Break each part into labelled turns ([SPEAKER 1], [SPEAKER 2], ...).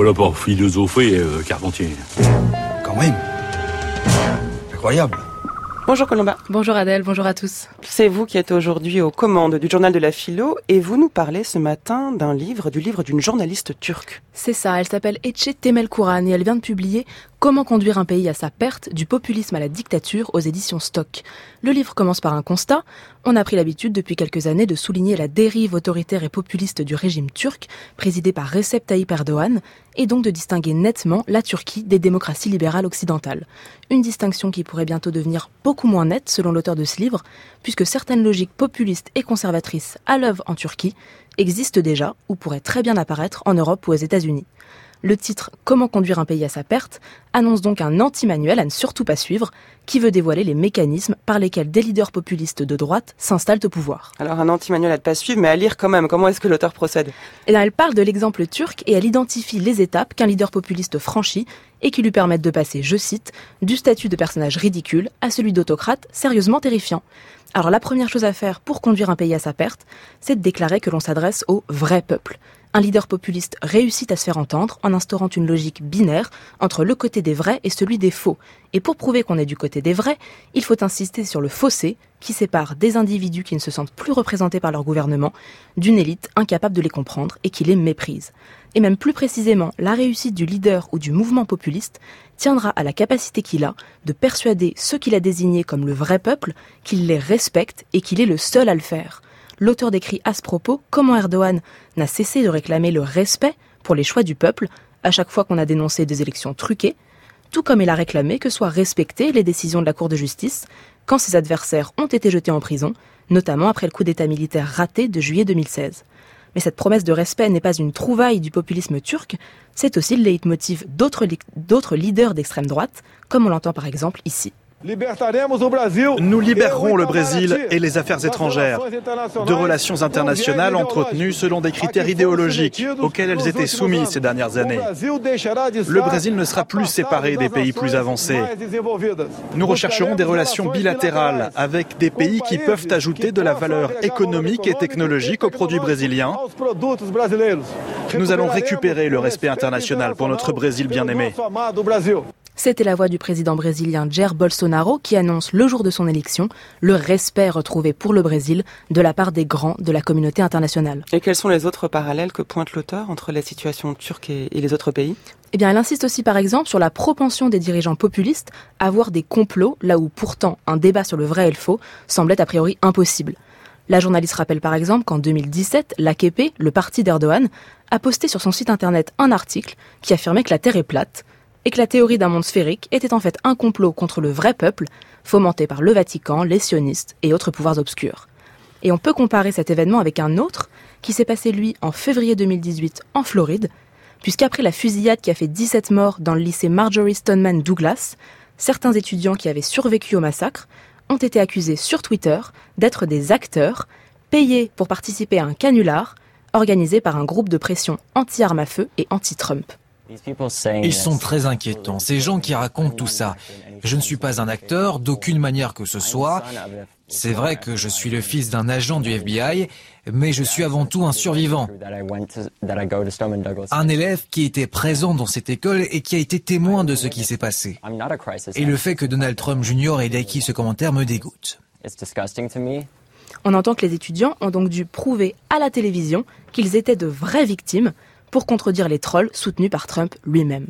[SPEAKER 1] pas là pour philosopher, euh, Carpentier.
[SPEAKER 2] Quand même. Incroyable.
[SPEAKER 3] Bonjour Colomba.
[SPEAKER 4] Bonjour Adèle, bonjour à tous.
[SPEAKER 3] C'est vous qui êtes aujourd'hui aux commandes du journal de la philo et vous nous parlez ce matin d'un livre, du livre d'une journaliste turque.
[SPEAKER 4] C'est ça, elle s'appelle Ece Temel Kouran et elle vient de publier Comment conduire un pays à sa perte, du populisme à la dictature aux éditions Stock. Le livre commence par un constat. On a pris l'habitude depuis quelques années de souligner la dérive autoritaire et populiste du régime turc, présidé par Recep Tayyip Erdogan, et donc de distinguer nettement la Turquie des démocraties libérales occidentales. Une distinction qui pourrait bientôt devenir beaucoup moins nette selon l'auteur de ce livre, puisque certaines logiques populistes et conservatrices à l'œuvre en Turquie existent déjà ou pourraient très bien apparaître en Europe ou aux États-Unis. Le titre Comment conduire un pays à sa perte annonce donc un anti-manuel à ne surtout pas suivre, qui veut dévoiler les mécanismes par lesquels des leaders populistes de droite s'installent au pouvoir.
[SPEAKER 3] Alors un anti-manuel à ne pas suivre, mais à lire quand même. Comment est-ce que l'auteur procède?
[SPEAKER 4] Eh elle parle de l'exemple turc et elle identifie les étapes qu'un leader populiste franchit et qui lui permettent de passer, je cite, du statut de personnage ridicule à celui d'autocrate sérieusement terrifiant. Alors la première chose à faire pour conduire un pays à sa perte, c'est de déclarer que l'on s'adresse au vrai peuple un leader populiste réussit à se faire entendre en instaurant une logique binaire entre le côté des vrais et celui des faux. Et pour prouver qu'on est du côté des vrais, il faut insister sur le fossé qui sépare des individus qui ne se sentent plus représentés par leur gouvernement d'une élite incapable de les comprendre et qui les méprise. Et même plus précisément, la réussite du leader ou du mouvement populiste tiendra à la capacité qu'il a de persuader ceux qu'il a désignés comme le vrai peuple qu'il les respecte et qu'il est le seul à le faire l'auteur décrit à ce propos comment Erdogan n'a cessé de réclamer le respect pour les choix du peuple à chaque fois qu'on a dénoncé des élections truquées, tout comme il a réclamé que soient respectées les décisions de la Cour de justice quand ses adversaires ont été jetés en prison, notamment après le coup d'État militaire raté de juillet 2016. Mais cette promesse de respect n'est pas une trouvaille du populisme turc, c'est aussi le leitmotiv d'autres leaders d'extrême droite, comme on l'entend par exemple ici.
[SPEAKER 5] Nous libérerons le Brésil et les affaires étrangères de relations internationales entretenues selon des critères idéologiques auxquels elles étaient soumises ces dernières années. Le Brésil ne sera plus séparé des pays plus avancés. Nous rechercherons des relations bilatérales avec des pays qui peuvent ajouter de la valeur économique et technologique aux produits brésiliens. Nous allons récupérer le respect international pour notre Brésil bien-aimé.
[SPEAKER 4] C'était la voix du président brésilien Jair Bolsonaro qui annonce le jour de son élection le respect retrouvé pour le Brésil de la part des grands de la communauté internationale.
[SPEAKER 3] Et quels sont les autres parallèles que pointe l'auteur entre la situation turque et, les autres pays?
[SPEAKER 4] Eh bien, elle insiste aussi par exemple sur la propension des dirigeants populistes à voir des complots là où pourtant un débat sur le vrai et le faux semblait a priori impossible. La journaliste rappelle par exemple qu'en 2017, l'AKP, le parti d'Erdogan, a posté sur son site internet un article qui affirmait que la Terre est plate, et que la théorie d'un monde sphérique était en fait un complot contre le vrai peuple, fomenté par le Vatican, les sionistes et autres pouvoirs obscurs. Et on peut comparer cet événement avec un autre qui s'est passé lui en février 2018 en Floride, puisqu'après la fusillade qui a fait 17 morts dans le lycée Marjorie Stoneman Douglas, certains étudiants qui avaient survécu au massacre ont été accusés sur Twitter d'être des acteurs payés pour participer à un canular organisé par un groupe de pression anti-armes à feu et anti-Trump.
[SPEAKER 6] Ils sont très inquiétants, ces gens qui racontent tout ça. Je ne suis pas un acteur, d'aucune manière que ce soit. C'est vrai que je suis le fils d'un agent du FBI, mais je suis avant tout un survivant. Un élève qui était présent dans cette école et qui a été témoin de ce qui s'est passé. Et le fait que Donald Trump Jr. ait acquis ce commentaire me dégoûte.
[SPEAKER 4] On entend que les étudiants ont donc dû prouver à la télévision qu'ils étaient de vraies victimes, pour contredire les trolls soutenus par Trump lui-même.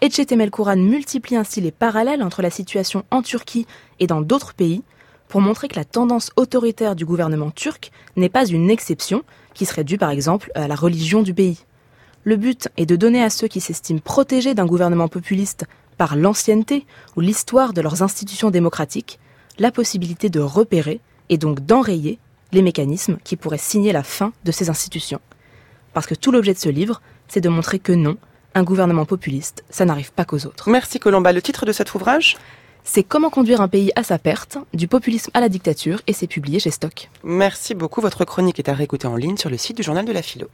[SPEAKER 4] Etchetemel Kouran multiplie ainsi les parallèles entre la situation en Turquie et dans d'autres pays pour montrer que la tendance autoritaire du gouvernement turc n'est pas une exception qui serait due par exemple à la religion du pays. Le but est de donner à ceux qui s'estiment protégés d'un gouvernement populiste par l'ancienneté ou l'histoire de leurs institutions démocratiques la possibilité de repérer et donc d'enrayer les mécanismes qui pourraient signer la fin de ces institutions. Parce que tout l'objet de ce livre, c'est de montrer que non, un gouvernement populiste, ça n'arrive pas qu'aux autres.
[SPEAKER 3] Merci Colomba. Le titre de cet ouvrage?
[SPEAKER 4] C'est Comment conduire un pays à sa perte, du populisme à la dictature, et c'est publié chez Stock.
[SPEAKER 3] Merci beaucoup. Votre chronique est à réécouter en ligne sur le site du Journal de la Philo.